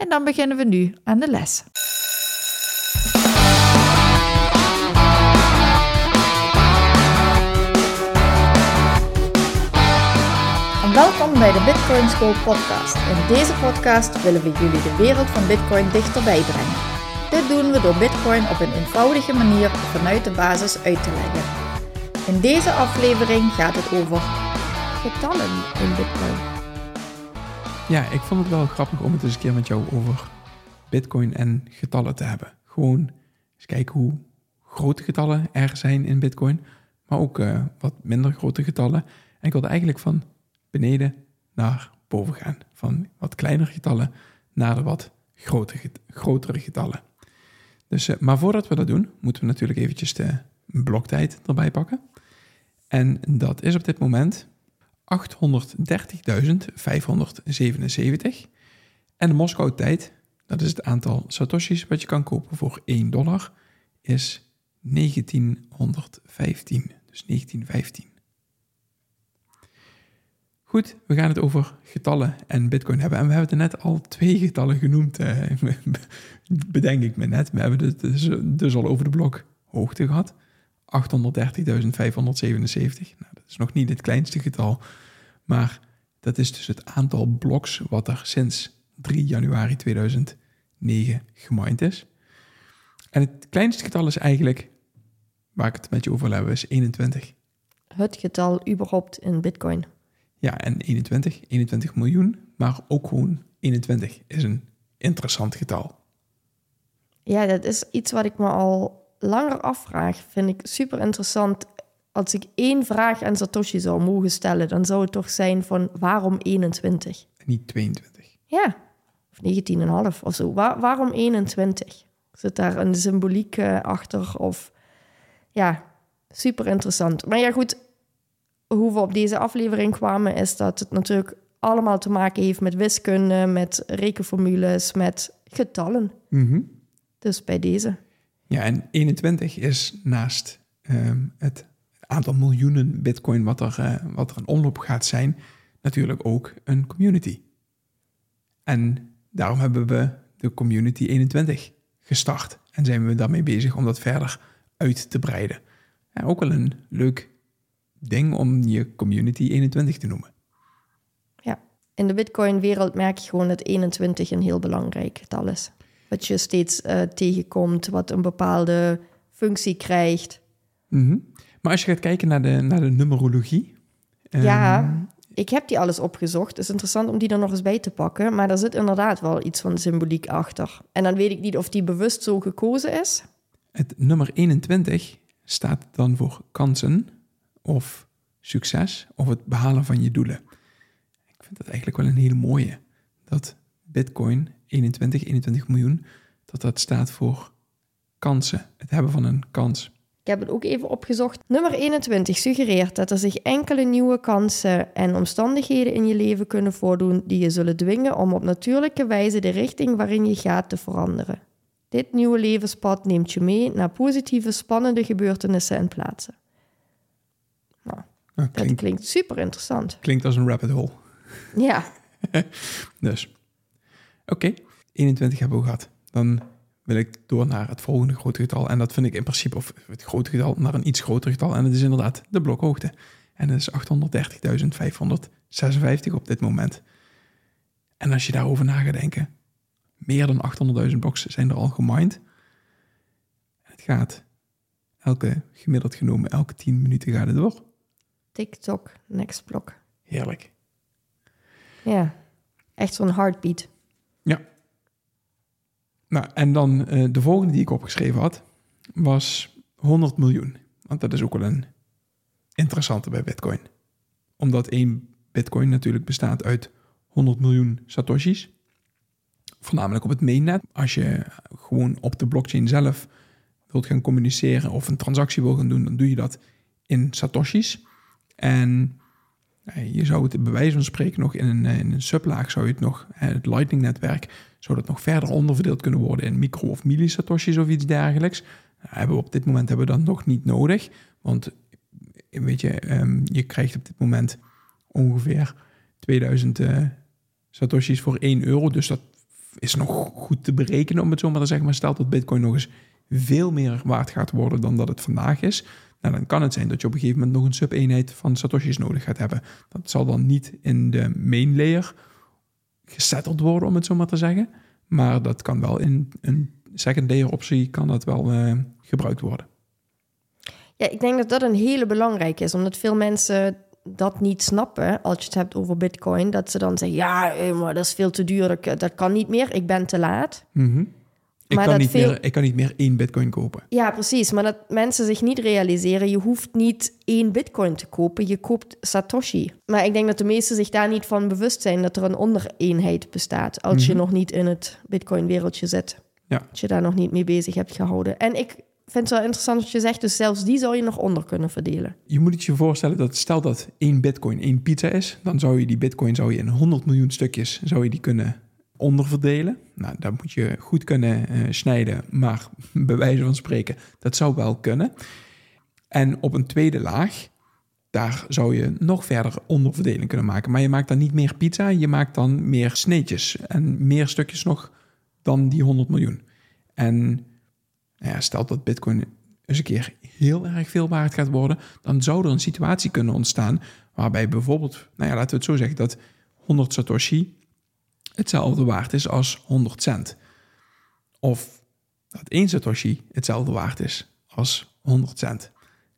en dan beginnen we nu aan de les. Welkom bij de Bitcoin School podcast. In deze podcast willen we jullie de wereld van Bitcoin dichterbij brengen. Dit doen we door Bitcoin op een eenvoudige manier vanuit de basis uit te leggen. In deze aflevering gaat het over getallen in Bitcoin. Ja, ik vond het wel grappig om het eens een keer met jou over Bitcoin en getallen te hebben. Gewoon eens kijken hoe grote getallen er zijn in Bitcoin, maar ook uh, wat minder grote getallen. En ik wilde eigenlijk van beneden naar boven gaan. Van wat kleinere getallen naar de wat grotere, getallen. Dus, uh, maar voordat we dat doen, moeten we natuurlijk eventjes de bloktijd erbij pakken. En dat is op dit moment 830.577. En de Moskou-tijd, dat is het aantal satoshis wat je kan kopen voor 1 dollar, is 1915. Dus 1915. Goed, we gaan het over getallen en bitcoin hebben. En we hebben er net al twee getallen genoemd, eh, bedenk ik me net. We hebben het dus, dus al over de blokhoogte gehad. 830.577. Nou, dat is nog niet het kleinste getal, maar dat is dus het aantal bloks wat er sinds 3 januari 2009 gemined is. En het kleinste getal is eigenlijk, waar ik het met je over wil hebben, is 21. Het getal überhaupt in bitcoin. Ja, en 21, 21 miljoen, maar ook gewoon 21 is een interessant getal. Ja, dat is iets wat ik me al langer afvraag. Vind ik super interessant. Als ik één vraag aan Satoshi zou mogen stellen, dan zou het toch zijn van waarom 21? Niet 22. Ja, of 19,5 of zo. waarom 21? Zit daar een symboliek uh, achter? Of ja, super interessant. Maar ja, goed, hoe we op deze aflevering kwamen, is dat het natuurlijk allemaal te maken heeft met wiskunde, met rekenformules, met getallen. Mm Dus bij deze. Ja, en 21 is naast ehm, het aantal miljoenen bitcoin wat er, uh, wat er in omloop gaat zijn, natuurlijk ook een community. En daarom hebben we de Community 21 gestart en zijn we daarmee bezig om dat verder uit te breiden. Ook wel een leuk ding om je Community 21 te noemen. Ja, in de Bitcoin-wereld merk je gewoon dat 21 een heel belangrijk getal is wat je steeds uh, tegenkomt, wat een bepaalde functie krijgt. Mm -hmm. Maar als je gaat kijken naar de, naar de numerologie. Ja, um... ik heb die alles opgezocht. Het is interessant om die er nog eens bij te pakken. Maar er zit inderdaad wel iets van symboliek achter. En dan weet ik niet of die bewust zo gekozen is. Het nummer 21 staat dan voor kansen of succes of het behalen van je doelen. Ik vind dat eigenlijk wel een hele mooie. Dat Bitcoin 21, 21 miljoen, dat dat staat voor kansen, het hebben van een kans. Ik heb het ook even opgezocht. Nummer 21 suggereert dat er zich enkele nieuwe kansen en omstandigheden in je leven kunnen voordoen die je zullen dwingen om op natuurlijke wijze de richting waarin je gaat te veranderen. Dit nieuwe levenspad neemt je mee naar positieve, spannende gebeurtenissen en plaatsen. Nou, klinkt, dat klinkt super interessant. Klinkt als een rabbit hole. Ja. dus. Oké, 21 hebben we gehad. Dan wil ik door naar het volgende grote getal. En dat vind ik in principe, of het grote getal, naar een iets groter getal. En dat is inderdaad de blokhoogte. En dat is 830.556 op dit moment. En als je daarover na gaat denken, meer dan 800.000 bloks zijn er al gemined. Het gaat, elke gemiddeld genomen, elke 10 minuten gaat het door. TikTok, next blok. Heerlijk. Ja, echt zo'n heartbeat. Ja. Nou, en dan uh, de volgende die ik opgeschreven had, was 100 miljoen. Want dat is ook wel een interessante bij Bitcoin. Omdat één Bitcoin natuurlijk bestaat uit 100 miljoen Satoshis. voornamelijk op het mainnet. Als je gewoon op de blockchain zelf wilt gaan communiceren of een transactie wil gaan doen, dan doe je dat in Satoshis. En je zou het bij wijze van spreken nog in een, in een sublaag, zou je het nog, het Lightning-netwerk, zou dat nog verder onderverdeeld kunnen worden in micro- of millisatoshis of iets dergelijks. Hebben we op dit moment hebben we dat nog niet nodig, want weet je, um, je krijgt op dit moment ongeveer 2000 uh, satoshis voor 1 euro, dus dat is nog goed te berekenen om het zo maar te zeggen. Maar stel dat Bitcoin nog eens veel meer waard gaat worden dan dat het vandaag is, nou, dan kan het zijn dat je op een gegeven moment nog een sub-eenheid van satoshis nodig gaat hebben. Dat zal dan niet in de main layer gesetteld worden, om het zo maar te zeggen. Maar dat kan wel in een second layer optie kan dat wel uh, gebruikt worden. Ja, ik denk dat dat een hele belangrijke is, omdat veel mensen dat niet snappen als je het hebt over Bitcoin. Dat ze dan zeggen: Ja, eh, maar dat is veel te duur, dat kan niet meer, ik ben te laat. Mm -hmm. Ik, kan niet veel... meer, ik kan niet meer één bitcoin kopen. Ja, precies. Maar dat mensen zich niet realiseren, je hoeft niet één bitcoin te kopen, je koopt Satoshi. Maar ik denk dat de meesten zich daar niet van bewust zijn dat er een ondereenheid bestaat als je mhm. nog niet in het bitcoin-wereldje zit. Ja. Als je daar nog niet mee bezig hebt gehouden. En ik vind het wel interessant wat je zegt, dus zelfs die zou je nog onder kunnen verdelen. Je moet het je voorstellen dat stel dat één bitcoin één pizza is, dan zou je die bitcoin zou je in 100 miljoen stukjes zou je die kunnen onderverdelen. Nou, dat moet je goed kunnen uh, snijden, maar bij wijze van spreken, dat zou wel kunnen. En op een tweede laag, daar zou je nog verder onderverdeling kunnen maken. Maar je maakt dan niet meer pizza, je maakt dan meer sneetjes en meer stukjes nog dan die 100 miljoen. En nou ja, stel dat Bitcoin eens een keer heel erg veel waard gaat worden, dan zou er een situatie kunnen ontstaan waarbij bijvoorbeeld, nou ja, laten we het zo zeggen, dat 100 Satoshi hetzelfde waard is als 100 cent. Of dat 1 Satoshi hetzelfde waard is als 100 cent.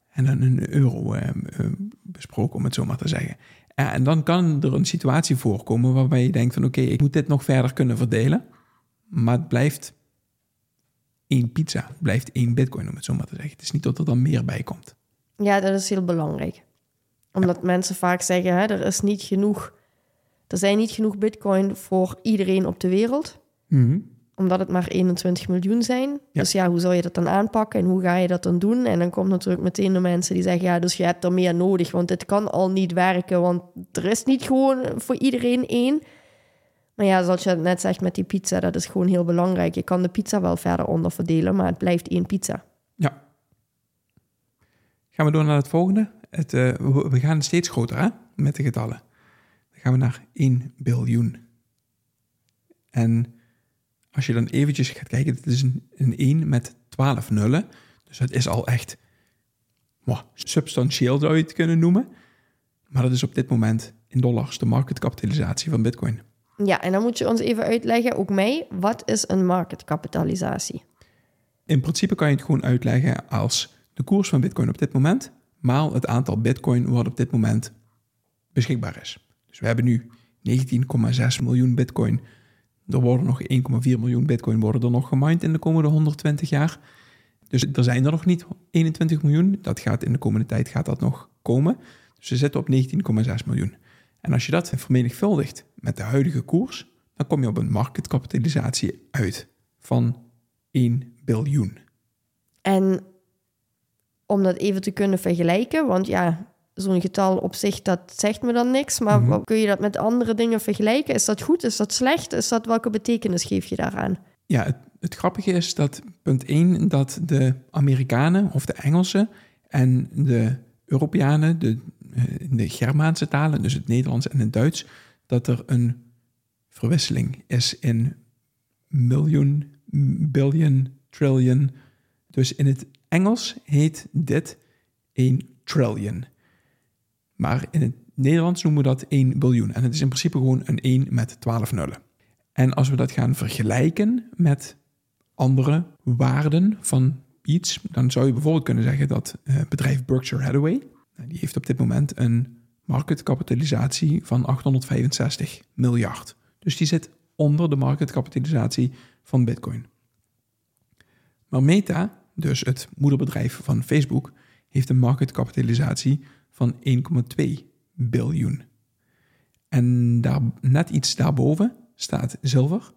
En dan een euro eh, eh, besproken, om het zo maar te zeggen. En dan kan er een situatie voorkomen waarbij je denkt van oké, ik moet dit nog verder kunnen verdelen. Maar het blijft één pizza. Het blijft één bitcoin, om het zo maar te zeggen. Het is niet dat er dan meer bij komt. Ja, dat is heel belangrijk. Omdat mensen vaak zeggen, hè, er is niet genoeg er zijn niet genoeg bitcoin voor iedereen op de wereld. Mhm. Omdat het maar 21 miljoen zijn. Dus ja, hoe zou je dat dan aanpakken en hoe ga je dat dan doen? En dan komt natuurlijk meteen de mensen die zeggen... ja, dus je hebt er meer nodig, want dit kan al niet werken... want er is niet gewoon voor iedereen één. Maar ja, zoals je net zegt met die pizza, dat is gewoon heel belangrijk. Je kan de pizza wel verder onderverdelen, maar het blijft één pizza. Ja. Gaan we door naar het volgende. Het, uh, we gaan steeds groter hè, met de getallen gaan we naar 1 biljoen. En als je dan eventjes gaat kijken, dit is een, een 1 met 12 nullen. Dus dat is al echt wow, substantieel zou je het kunnen noemen. Maar dat is op dit moment in dollars de marketkapitalisatie van Bitcoin. Ja, en dan moet je ons even uitleggen, ook mij, wat is een marketkapitalisatie? In principe kan je het gewoon uitleggen als de koers van Bitcoin op dit moment, maal het aantal Bitcoin wat op dit moment beschikbaar is. Dus we hebben nu 19,6 miljoen bitcoin. Er worden nog 1,4 miljoen bitcoin worden er nog gemined in de komende 120 jaar. Dus er zijn er nog niet 21 miljoen. Dat gaat in de komende tijd gaat dat nog komen. Dus we zitten op 19,6 miljoen. En als je dat vermenigvuldigt met de huidige koers, dan kom je op een marketkapitalisatie uit van 1 biljoen. En om dat even te kunnen vergelijken, want ja, zo'n getal op zich, dat zegt me dan niks. Maar mm kun je dat met andere dingen vergelijken? Is dat goed? Is dat slecht? Is dat, welke betekenis geef je daaraan? Ja, het, het grappige is dat punt 1, dat de Amerikanen of de Engelsen en de Europeanen, de, eh, de Germaanse talen, dus het Nederlands en het Duits, dat er een verwisseling is in miljoen, billion, trillion. Dus in het Engels heet dit een trillion. Maar in het Nederlands noemen we dat 1 biljoen. En het is in principe gewoon een 1 met 12 nullen. En als we dat gaan vergelijken met andere waarden van iets, dan zou je bijvoorbeeld kunnen zeggen dat het eh, bedrijf Berkshire Hathaway, nou, die heeft op dit moment een marketkapitalisatie van 865 miljard. Dus die zit onder de marketkapitalisatie van Bitcoin. Maar Meta, dus het moederbedrijf van Facebook, heeft een marketkapitalisatie van 1,2 biljoen. En daar, net iets daarboven staat zilver,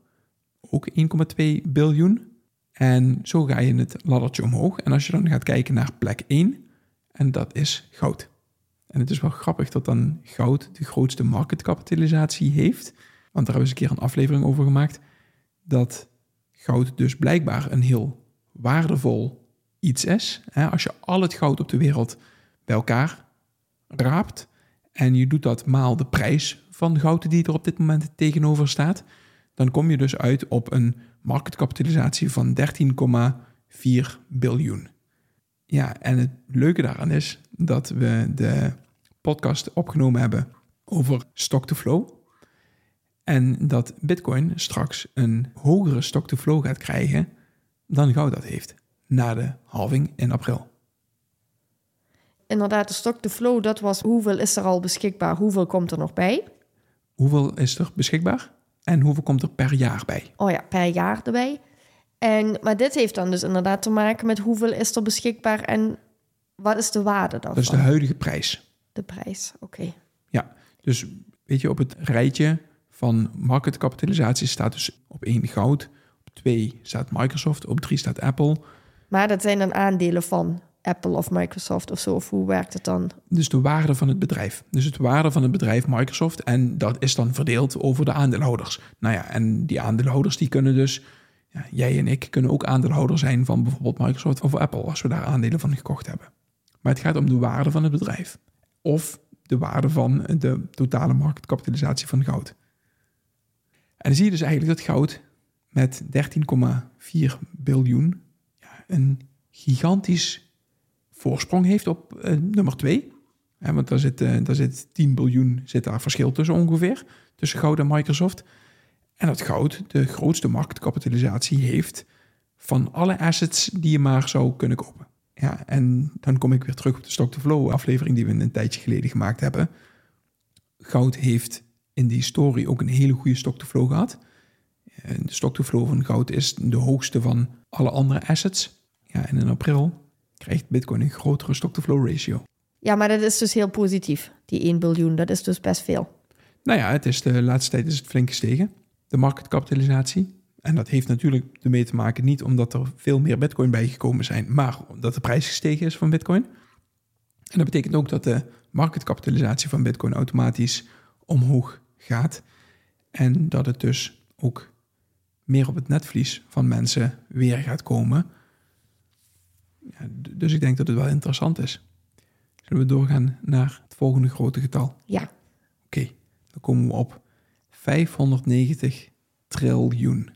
ook 1,2 biljoen. En zo ga je het laddertje omhoog. En als je dan gaat kijken naar plek 1, en dat is goud. En het is wel grappig dat dan goud de grootste marketkapitalisatie heeft. Want daar hebben we eens een keer een aflevering over gemaakt. Dat goud dus blijkbaar een heel waardevol iets is. Als je al het goud op de wereld bij elkaar raapt en je doet dat maal de prijs van goud die er op dit moment tegenover staat, dan kom je dus uit op een marketkapitalisatie van 13,4 biljoen. Ja, en het leuke daaraan is dat we de podcast opgenomen hebben over stock-to-flow. En dat Bitcoin straks een hogere stock-to-flow gaat krijgen dan goud dat heeft na de halving in april. Inderdaad, de stock-to-flow, dat was hoeveel is er al beschikbaar, hoeveel komt er nog bij? Hoeveel is er beschikbaar en hoeveel komt er per jaar bij? Oh ja, per jaar erbij. En, maar dit heeft dan dus inderdaad te maken met hoeveel is er beschikbaar en wat is de waarde daarvan? Dat is de huidige prijs. De prijs, oké. Ja, dus weet je, op het rijtje van marketkapitalisatie staat dus op één goud, op twee staat Microsoft, op drie staat Apple. Maar dat zijn dan aandelen van Apple of Microsoft of zo, of hoe werkt het dan? Dus de waarde van het bedrijf. Dus het waarde van het bedrijf Microsoft en dat is dan verdeeld over de aandeelhouders. Nou ja, en die aandeelhouders die kunnen dus, ja, jij en ik kunnen ook aandeelhouder zijn van bijvoorbeeld Microsoft of Apple als we daar aandelen van gekocht hebben. Maar het gaat om de waarde van het bedrijf. Of de waarde van de totale marktkapitalisatie van goud. En dan zie je dus eigenlijk dat goud met 13,4 biljoen ja, een gigantisch voorsprong heeft op uh, nummer 2. Ja, want daar zit, uh, daar zit 10 biljoen zit daar verschil tussen ongeveer, tussen goud en Microsoft. En dat goud de grootste marktkapitalisatie heeft van alle assets die je maar zou kunnen kopen. Ja, en dan kom ik weer terug op de stock-to-flow aflevering die we een tijdje geleden gemaakt hebben. Goud heeft in die story ook een hele goede stock-to-flow gehad. De stock-to-flow van goud is de hoogste van alle andere assets. Ja, en in april krijgt Bitcoin een grotere stock-to-flow ratio. Ja, maar dat is dus heel positief, die 1 biljoen. Dat is dus best veel. Nou ja, het is de laatste tijd is het flink gestegen, de marketkapitalisatie. En dat heeft natuurlijk ermee te maken, niet omdat er veel meer bitcoin bijgekomen zijn, maar omdat de prijs gestegen is van bitcoin. En dat betekent ook dat de marketkapitalisatie van bitcoin automatisch omhoog gaat. En dat het dus ook meer op het netvlies van mensen weer gaat komen. Ja, dus ik denk dat het wel interessant is. Zullen we doorgaan naar het volgende grote getal? Ja. Oké, dan komen we op 590 triljoen.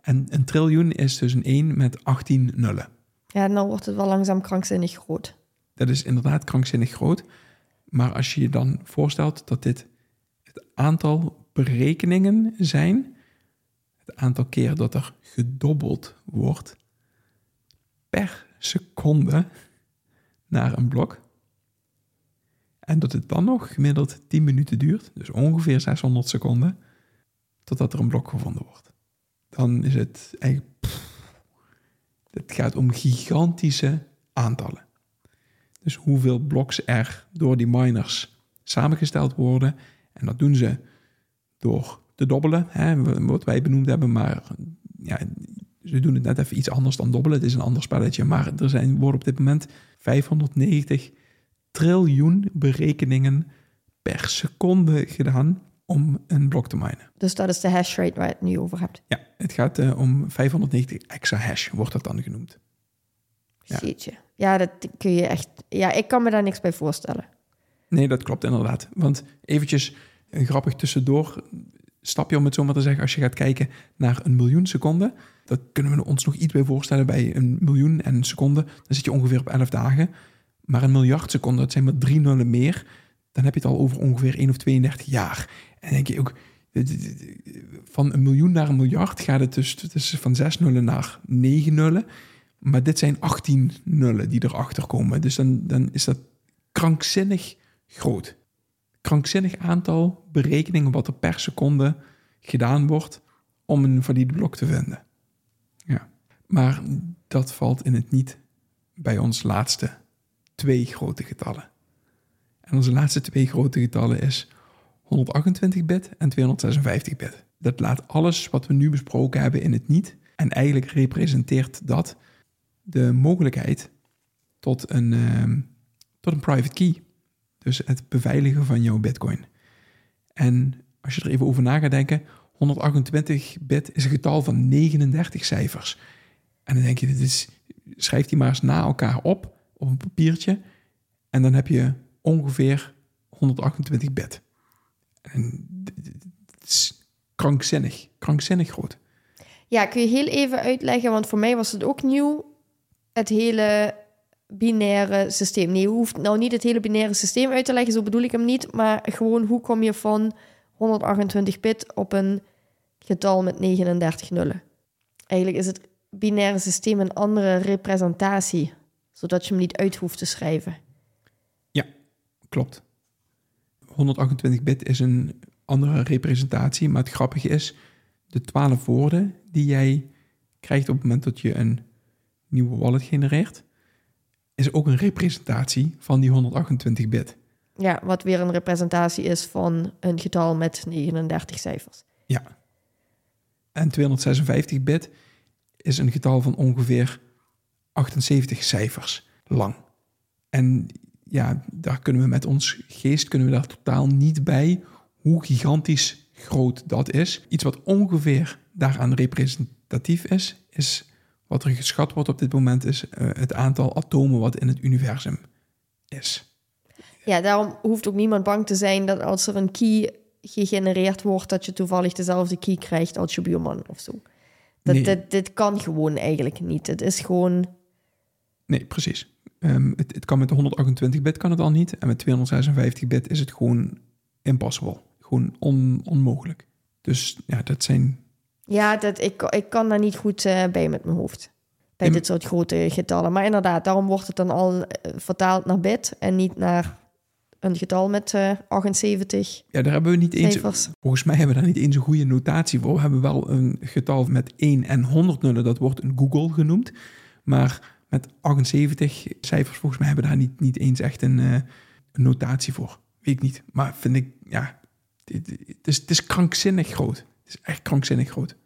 En een triljoen is dus een 1 met 18 nullen. Ja, dan wordt het wel langzaam krankzinnig groot. Dat is inderdaad krankzinnig groot. Maar als je je dan voorstelt dat dit het aantal berekeningen zijn, het aantal keer dat er gedobbeld wordt per seconde naar een blok, en dat het dan nog gemiddeld 10 minuten duurt, dus ongeveer 600 seconden, totdat er een blok gevonden wordt. Dan is het eigenlijk. het gaat om gigantische aantallen. Dus hoeveel bloks er door die miners samengesteld worden. En dat doen ze door te dobbelen, hè, wat wij benoemd hebben. Maar ja, ze doen het net even iets anders dan dobbelen. Het is een ander spelletje. Maar er zijn, worden op dit moment 590 triljoen berekeningen per seconde gedaan om een blok te minen. Dus dat is de hash rate waar je het nu over hebt? Ja, het gaat uh, om 590 extra hash, wordt dat dan genoemd. Ja. Jeetje. Ja, dat kun je echt... Ja, ik kan me daar niks bij voorstellen. Nee, dat klopt inderdaad. Want eventjes grappig tussendoor stapje om het zo maar te zeggen. Als je gaat kijken naar een miljoen seconden, dat kunnen we ons nog iets bij voorstellen bij een miljoen en een seconde. Dan zit je ongeveer op 11 dagen. Maar een miljard seconden, dat zijn maar drie nullen meer. Dan heb je het al over ongeveer 1 of 32 jaar. En denk je ook, van een miljoen naar een miljard gaat het dus, van 6 nullen naar 9 nullen. Maar dit zijn 18 nullen die erachter komen. Dus dan, dan is dat krankzinnig groot. Krankzinnig aantal berekeningen wat er per seconde gedaan wordt om een valide blok te vinden. Ja. Maar dat valt in het niet bij ons laatste twee grote getallen. En onze laatste twee grote getallen is 128 bit en 256 bit. Dat laat alles wat we nu besproken hebben in het niet. En eigenlijk representeert dat de mogelijkheid tot een, ehm, tot een private key. Dus het beveiligen van jouw bitcoin. En als je er even over na gaat denken, 128 bit is een getal van 39 cijfers. En dan denk je, dit is, schrijf die maar eens na elkaar op op een papiertje. En dan heb je ongeveer 128 bit. En het is krankzinnig, krankzinnig groot. Ja, kun je heel even uitleggen, want voor mij was het ook nieuw, het hele binaire systeem. Nee, je hoeft nou niet het hele binaire systeem uit te leggen, zo bedoel ik hem niet, maar gewoon hoe kom je van 128 bit op een getal met 39 nullen. Eigenlijk is het binaire systeem een andere representatie, zodat je hem niet uit hoeft te schrijven. Ja, klopt. 128 bit is een andere representatie, maar het grappige is, de 12 woorden die jij krijgt op het moment dat je een nieuwe wallet genereert, is ook een representatie van die 128 bit. Ja, wat weer een representatie is van een getal met 39 cijfers. Ja. En 256 bit is een getal van ongeveer 78 cijfers lang. En ja, daar kunnen we met ons geest kunnen we daar totaal niet bij hoe gigantisch groot dat is. Iets wat ongeveer daaraan representatief is, is wat er geschat wordt op dit moment, is uh, het aantal atomen wat in het universum is. Ja, daarom hoeft ook niemand bang te zijn dat als er een key gegenereerd wordt, dat je toevallig dezelfde key krijgt als je buurman of zo. Dat, Nee. dit, dit kan gewoon eigenlijk niet. Het is gewoon. Nee, precies. Ehm, het, het kan met de 128 bit kan het al niet. En met 256 bit is het gewoon impossible. Gewoon on- onmogelijk. Dus ja, dat zijn... Ja, dat, ik, ik kan daar niet goed eh, bij met mijn hoofd. Bij dit soort grote getallen. Maar inderdaad, daarom wordt het dan al eh, vertaald naar bit en niet naar een getal met eh 78 Ja, daar hebben we niet eens... cijfers. Volgens mij hebben we daar niet eens een goede notatie voor. We hebben wel een getal met 1 en 100 nullen. Dat wordt een Google genoemd. Maar met 78 cijfers, volgens mij hebben we daar niet, niet eens echt een, eh, een notatie voor. Weet ik niet. Maar vind ik, ja... Het, het is, het is krankzinnig groot. Het is echt krankzinnig groot.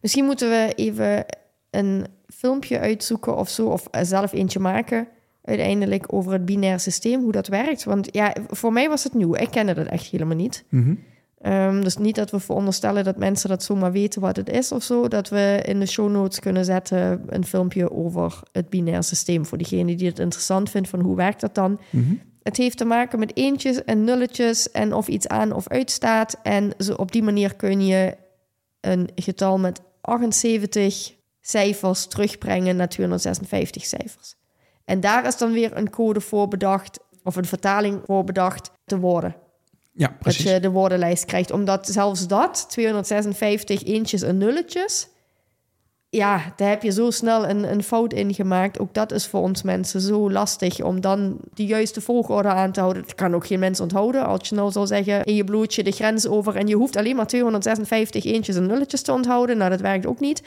Misschien moeten we even een filmpje uitzoeken of zo, of eh, zelf eentje maken uiteindelijk over het binair systeem, hoe dat werkt. Want ja, voor mij was het nieuw. Ik kende dat echt helemaal niet. Mhm. Ehm, dus niet dat we veronderstellen dat mensen dat zomaar weten wat het is of zo. Dat we in de show notes kunnen zetten een filmpje over het binair systeem. Voor diegene die het interessant vindt van hoe werkt dat dan. Mhm. Het heeft te maken met eentjes en nulletjes en of iets aan of uitstaat. En zo op die manier kun je een getal met 78 cijfers terugbrengen naar 256 cijfers. En daar is dan weer een code voor bedacht, of een vertaling voor bedacht te worden. Ja, precies. Dat je de woordenlijst krijgt. Omdat zelfs dat, 256 eentjes en nulletjes... Ja, daar heb je zo snel een, een fout in gemaakt. Ook dat is voor ons mensen zo lastig om dan de juiste volgorde aan te houden. Dat kan ook geen mens onthouden. Als je nou zou zeggen in je bloedje de grens over... en je hoeft alleen maar 256 eentjes en nulletjes te onthouden. Nou, dat werkt ook niet.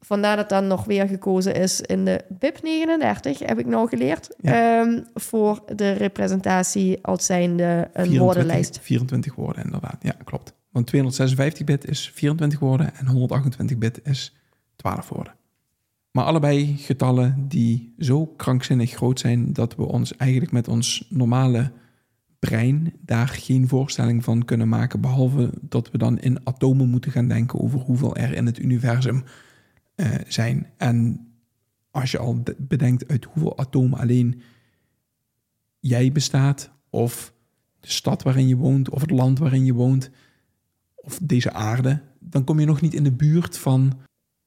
Vandaar dat dan nog weer gekozen is in de BIP 39, heb ik nou geleerd. Ja. ehm, voor de representatie als zijnde een 24 woordenlijst. 24 woorden, inderdaad. Ja, klopt. Want 256 bit is 24 woorden en 128 bit is 12 woorden. Maar allebei getallen die zo krankzinnig groot zijn dat we ons eigenlijk met ons normale brein daar geen voorstelling van kunnen maken, behalve dat we dan in atomen moeten gaan denken over hoeveel er in het universum eh, zijn. En als je al de- bedenkt uit hoeveel atomen alleen jij bestaat, of de stad waarin je woont, of het land waarin je woont, of deze aarde, dan kom je nog niet in de buurt van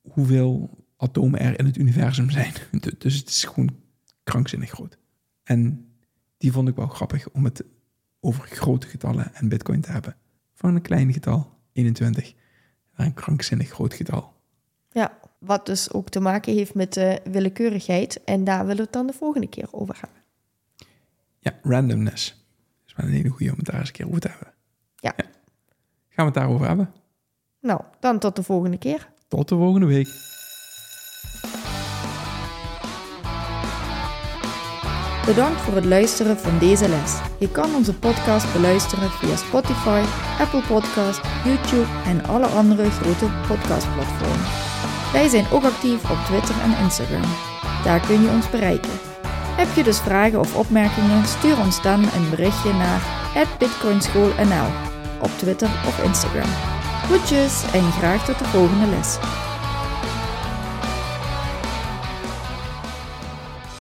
hoeveel atomen er in het universum zijn. Du- Dus het is gewoon krankzinnig groot. En die vond ik wel grappig om het over grote getallen en bitcoin te hebben. Van een klein getal, 21, naar een krankzinnig groot getal. Ja, wat dus ook te maken heeft met de willekeurigheid. En daar willen we het dan de volgende keer over hebben. Ja, randomness. Dat is wel een hele goede om het daar eens een keer over te hebben. Ja. Gaan we het daarover hebben? Nou, dan tot de volgende keer. Tot de volgende week. Bedankt voor het luisteren van deze les. Je kan onze podcast beluisteren via Spotify, Apple Podcast, YouTube en alle andere grote podcastplatforms. Wij zijn ook actief op Twitter en Instagram. Daar kun je ons bereiken. Heb je dus vragen of opmerkingen? Stuur ons dan een berichtje naar bitcoinschoolnl op Twitter of Instagram. Goedjes en graag tot de volgende les.